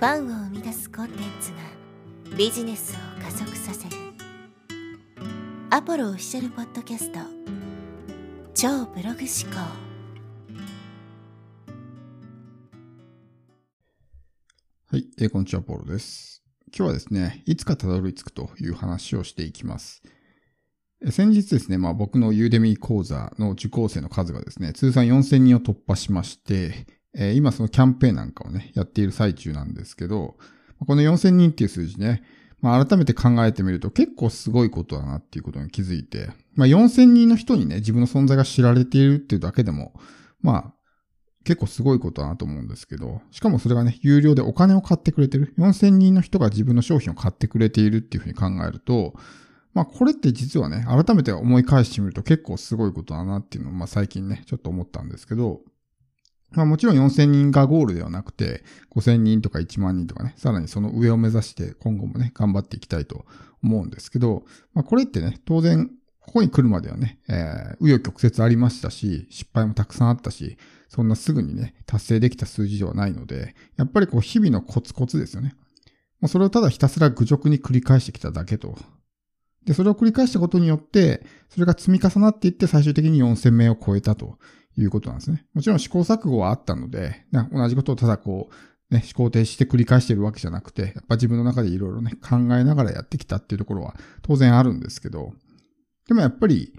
ファンを生み出すコンテンツがビジネスを加速させるアポロオフィシャルポッドキャスト超ブログ思考はい、えー、こんにちは、ポロです。今日はですね、いつかたどり着くという話をしていきます。先日ですね、まあ僕のユーデミー講座の受講生の数がですね、通算4000人を突破しまして、えー、今そのキャンペーンなんかをね、やっている最中なんですけど、この4000人っていう数字ね、まあ、改めて考えてみると結構すごいことだなっていうことに気づいて、まあ、4000人の人にね、自分の存在が知られているっていうだけでも、まあ、結構すごいことだなと思うんですけど、しかもそれがね、有料でお金を買ってくれてる。4000人の人が自分の商品を買ってくれているっていうふうに考えると、まあこれって実はね、改めて思い返してみると結構すごいことだなっていうのを、まあ最近ね、ちょっと思ったんですけど、まあもちろん4000人がゴールではなくて、5000人とか1万人とかね、さらにその上を目指して今後もね、頑張っていきたいと思うんですけど、まあこれってね、当然、ここに来るまではね、えー、紆余曲折ありましたし、失敗もたくさんあったし、そんなすぐにね、達成できた数字ではないので、やっぱりこう日々のコツコツですよね。まあ、それをただひたすら愚直に繰り返してきただけと。で、それを繰り返したことによって、それが積み重なっていって最終的に4000名を超えたということなんですね。もちろん試行錯誤はあったので、同じことをただこう、ね、思考停止して繰り返してるわけじゃなくて、やっぱ自分の中でいろいろね、考えながらやってきたっていうところは当然あるんですけど、でもやっぱり、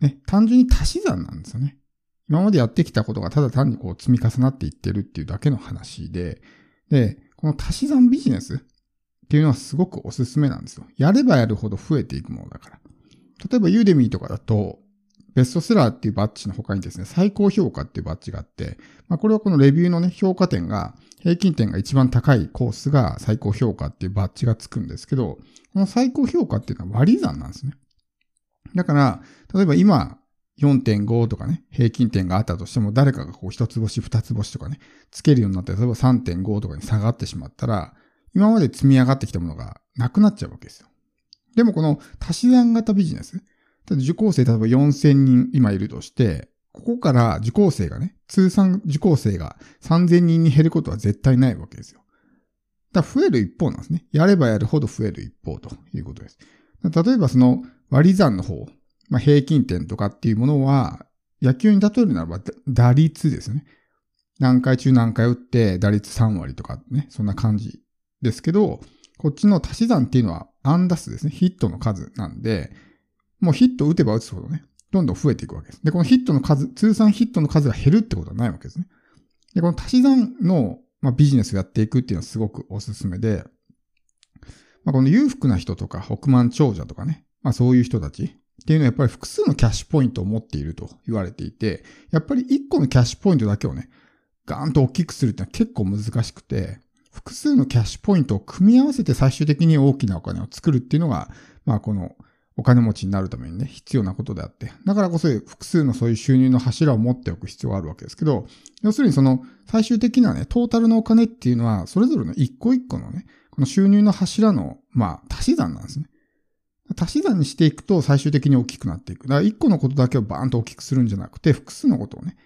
ね、単純に足し算なんですよね。今までやってきたことがただ単にこう積み重なっていってるっていうだけの話で、で、この足し算ビジネスっていうのはすごくおすすめなんですよ。やればやるほど増えていくものだから。例えばユーデミーとかだと、ベストセラーっていうバッジの他にですね、最高評価っていうバッジがあって、まあ、これはこのレビューのね、評価点が、平均点が一番高いコースが最高評価っていうバッジがつくんですけど、この最高評価っていうのは割り算なんですね。だから、例えば今、4.5とかね、平均点があったとしても、誰かがこう一つ星、二つ星とかね、つけるようになって、例えば3.5とかに下がってしまったら、今まで積み上がってきたものがなくなっちゃうわけですよ。でもこの足し算型ビジネス、受講生例えば4000人今いるとして、ここから受講生がね、通算受講生が3000人に減ることは絶対ないわけですよ。だ増える一方なんですね。やればやるほど増える一方ということです。例えばその割り算の方、まあ、平均点とかっていうものは、野球に例えるならば打率ですよね。何回中何回打って打率3割とかね、そんな感じですけど、こっちの足し算っていうのはアンダスですね。ヒットの数なんで、もうヒット打てば打つほどね、どんどん増えていくわけです。で、このヒットの数、通算ヒットの数が減るってことはないわけですね。で、この足し算の、まあ、ビジネスをやっていくっていうのはすごくおすすめで、まあ、この裕福な人とか億万長者とかね、まあそういう人たちっていうのはやっぱり複数のキャッシュポイントを持っていると言われていて、やっぱり一個のキャッシュポイントだけをね、ガーンと大きくするってのは結構難しくて、複数のキャッシュポイントを組み合わせて最終的に大きなお金を作るっていうのが、まあこのお金持ちになるためにね、必要なことであって。だからこそ複数のそういう収入の柱を持っておく必要があるわけですけど、要するにその最終的なね、トータルのお金っていうのは、それぞれの一個一個のね、この収入の柱の、まあ、足し算なんですね。足し算にしていくと最終的に大きくなっていく。だから一個のことだけをバーンと大きくするんじゃなくて、複数のことをね、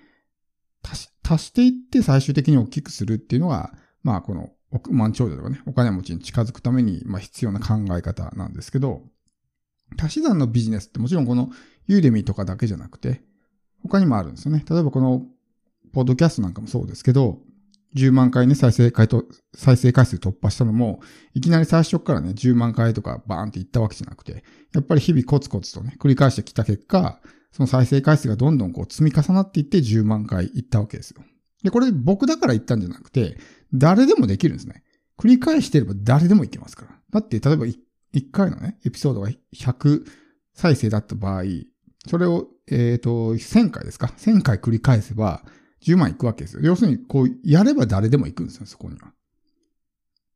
足し、足していって最終的に大きくするっていうのが、まあこの億万長者とかね、お金持ちに近づくために、まあ必要な考え方なんですけど、足し算のビジネスってもちろんこのユーデミーとかだけじゃなくて、他にもあるんですよね。例えばこの、ポッドキャストなんかもそうですけど、10万回ね、再生回と、再生回数突破したのも、いきなり最初からね、10万回とかバーンっていったわけじゃなくて、やっぱり日々コツコツとね、繰り返してきた結果、その再生回数がどんどんこう積み重なっていって10万回いったわけですよ。で、これ僕だから言ったんじゃなくて、誰でもできるんですね。繰り返してれば誰でもいけますから。だって、例えば回のね、エピソードが100再生だった場合、それを、えっ、ー、と、1000回ですか ?1000 回繰り返せば10万いくわけですよ。要するに、こう、やれば誰でも行くんですよ、そこには。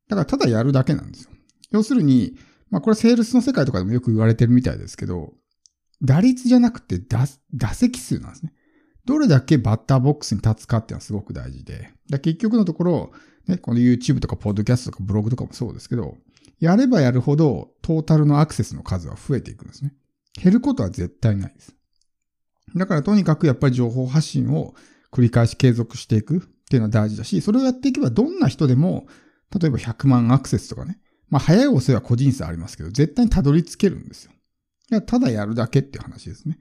だから、ただやるだけなんですよ。要するに、まあ、これセールスの世界とかでもよく言われてるみたいですけど、打率じゃなくて打、打席数なんですね。どれだけバッターボックスに立つかっていうのはすごく大事で。だ結局のところ、ね、この YouTube とか Podcast とかブログとかもそうですけど、やればやるほどトータルのアクセスの数は増えていくんですね。減ることは絶対ないです。だからとにかくやっぱり情報発信を繰り返し継続していくっていうのは大事だし、それをやっていけばどんな人でも例えば100万アクセスとかね。まあ、早い遅いは個人差ありますけど、絶対にたどり着けるんですよ。ただやるだけっていう話ですね。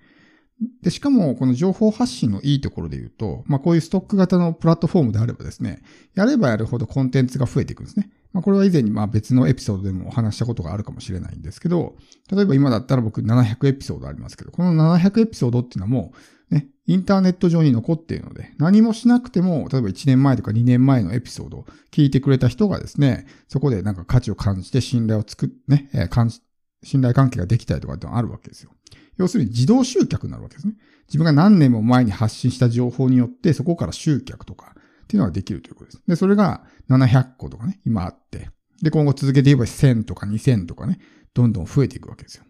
で、しかも、この情報発信のいいところで言うと、まあ、こういうストック型のプラットフォームであればですね、やればやるほどコンテンツが増えていくんですね。まあ、これは以前にまあ別のエピソードでもお話したことがあるかもしれないんですけど、例えば今だったら僕700エピソードありますけど、この700エピソードっていうのはもう、ね、インターネット上に残っているので、何もしなくても、例えば1年前とか2年前のエピソードを聞いてくれた人がですね、そこでなんか価値を感じて信頼を作っ、ね、感じ、信頼関係ができたりとかってのあるわけですよ。要するに自動集客になるわけですね。自分が何年も前に発信した情報によって、そこから集客とかっていうのができるということです。で、それが700個とかね、今あって、で、今後続けて言えば1000とか2000とかね、どんどん増えていくわけですよ。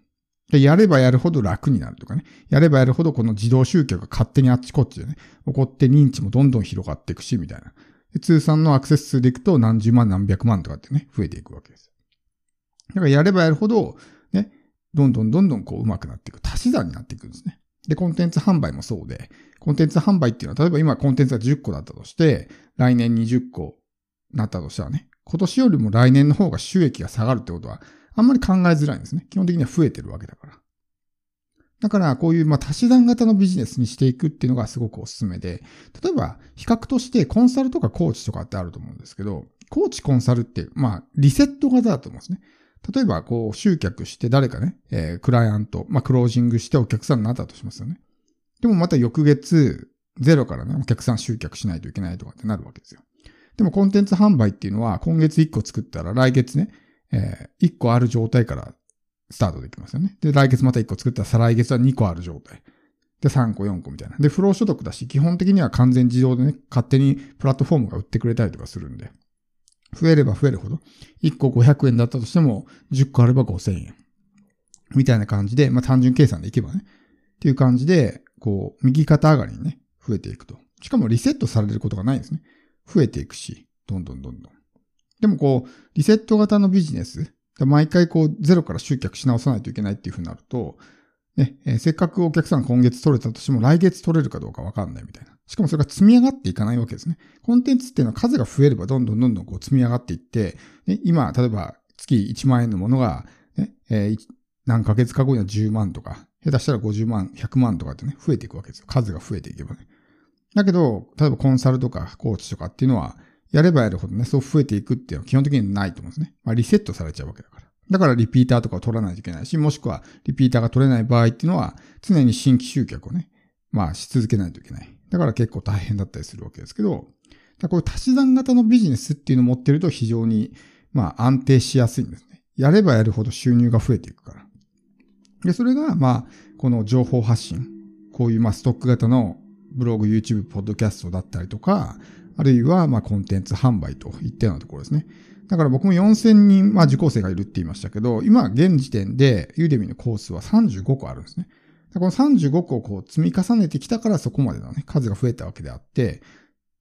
で、やればやるほど楽になるとかね。やればやるほどこの自動集客が勝手にあっちこっちでね、起こって認知もどんどん広がっていくし、みたいな。で通算のアクセス数でいくと何十万何百万とかってね、増えていくわけです。だからやればやるほど、どんどんどんどんこう上手くなっていく。足し算になっていくんですね。で、コンテンツ販売もそうで、コンテンツ販売っていうのは、例えば今コンテンツが10個だったとして、来年20個なったとしたらね、今年よりも来年の方が収益が下がるってことは、あんまり考えづらいんですね。基本的には増えてるわけだから。だから、こういう、ま足し算型のビジネスにしていくっていうのがすごくおすすめで、例えば、比較としてコンサルとかコーチとかってあると思うんですけど、コーチコンサルって、まあ、リセット型だと思うんですね。例えば、こう、集客して誰かね、えー、クライアント、まあ、クロージングしてお客さんになったとしますよね。でもまた翌月、ゼロからね、お客さん集客しないといけないとかってなるわけですよ。でもコンテンツ販売っていうのは、今月1個作ったら来月ね、えー、1個ある状態からスタートできますよね。で、来月また1個作ったら再来月は2個ある状態。で、3個、4個みたいな。で、フロー所得だし、基本的には完全自動でね、勝手にプラットフォームが売ってくれたりとかするんで。増えれば増えるほど、1個500円だったとしても、10個あれば5000円。みたいな感じで、まあ単純計算でいけばね。っていう感じで、こう、右肩上がりにね、増えていくと。しかもリセットされることがないんですね。増えていくし、どんどんどんどん。でもこう、リセット型のビジネス、毎回こう、ゼロから集客し直さないといけないっていうふうになると、ね、えー、せっかくお客さん今月取れたとしても来月取れるかどうかわかんないみたいな。しかもそれが積み上がっていかないわけですね。コンテンツっていうのは数が増えればどんどんどんどんこう積み上がっていって、ね、今、例えば月1万円のものが、ね、えー、何ヶ月か後には10万とか、下手したら50万、100万とかってね、増えていくわけですよ。数が増えていけばね。だけど、例えばコンサルとかコーチとかっていうのは、やればやるほどね、そう増えていくっていうのは基本的にないと思うんですね。まあ、リセットされちゃうわけだから。だからリピーターとかを取らないといけないし、もしくはリピーターが取れない場合っていうのは、常に新規集客をね、まあし続けないといけない。だから結構大変だったりするわけですけど、だこういう足し算型のビジネスっていうのを持ってると非常に、まあ安定しやすいんですね。やればやるほど収入が増えていくから。で、それが、まあ、この情報発信。こういう、まあ、ストック型のブログ、YouTube、ポッドキャストだったりとか、あるいは、まあ、コンテンツ販売といったようなところですね。だから僕も4000人、まあ、受講生がいるって言いましたけど、今、現時点で、ユーデミのコースは35個あるんですね。この35個をこう積み重ねてきたからそこまでのね、数が増えたわけであって、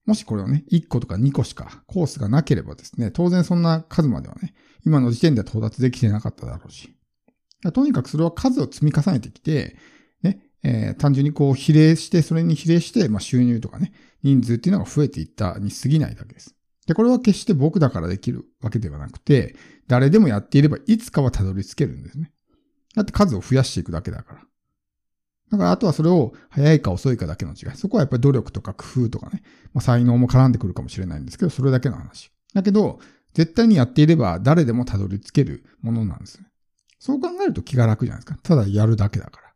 もしこれをね、1個とか2個しかコースがなければですね、当然そんな数まではね、今の時点では到達できてなかっただろうし。とにかくそれは数を積み重ねてきて、ね、えー、単純にこう比例して、それに比例して、まあ、収入とかね、人数っていうのが増えていったに過ぎないだけです。で、これは決して僕だからできるわけではなくて、誰でもやっていればいつかはたどり着けるんですね。だって数を増やしていくだけだから。だからあとはそれを早いか遅いかだけの違い。そこはやっぱり努力とか工夫とかね、まあ、才能も絡んでくるかもしれないんですけど、それだけの話。だけど、絶対にやっていれば誰でもたどり着けるものなんですね。そう考えると気が楽じゃないですか。ただやるだけだから。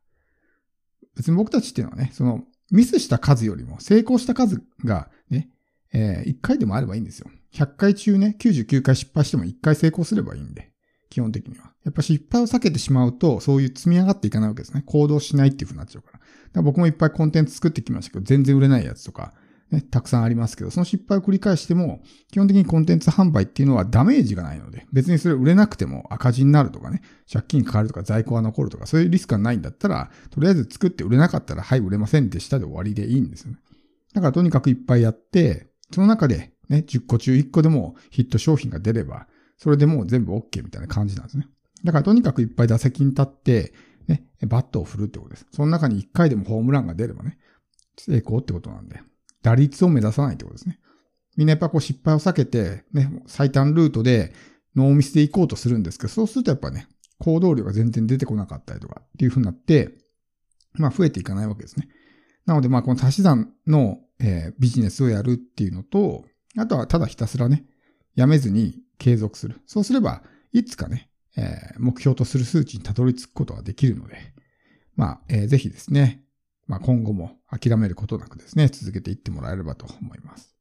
別に僕たちっていうのはね、そのミスした数よりも成功した数がね、えー、1回でもあればいいんですよ。100回中ね、99回失敗しても1回成功すればいいんで。基本的には。やっぱ失敗を避けてしまうと、そういう積み上がっていかないわけですね。行動しないっていう風になっちゃうから。だから僕もいっぱいコンテンツ作ってきましたけど、全然売れないやつとか、ね、たくさんありますけど、その失敗を繰り返しても、基本的にコンテンツ販売っていうのはダメージがないので、別にそれ売れなくても赤字になるとかね、借金かかるとか在庫が残るとか、そういうリスクがないんだったら、とりあえず作って売れなかったら、はい、売れませんでしたで終わりでいいんですよね。だからとにかくいっぱいやって、その中でね、10個中1個でもヒット商品が出れば、それでもう全部 OK みたいな感じなんですね。だからとにかくいっぱい打席に立って、ね、バットを振るってことです。その中に1回でもホームランが出ればね、成功ってことなんで。打率を目指さないってことですね。みんなやっぱこう失敗を避けて、ね、最短ルートでノーミスで行こうとするんですけど、そうするとやっぱね、行動量が全然出てこなかったりとかっていう風になって、まあ増えていかないわけですね。なのでまあこの足し算の、えー、ビジネスをやるっていうのと、あとはただひたすらね、やめずに継続する。そうすれば、いつかね、えー、目標とする数値にたどり着くことができるので、まあ、えー、ぜひですね、まあ今後も諦めることなくですね、続けていってもらえればと思います。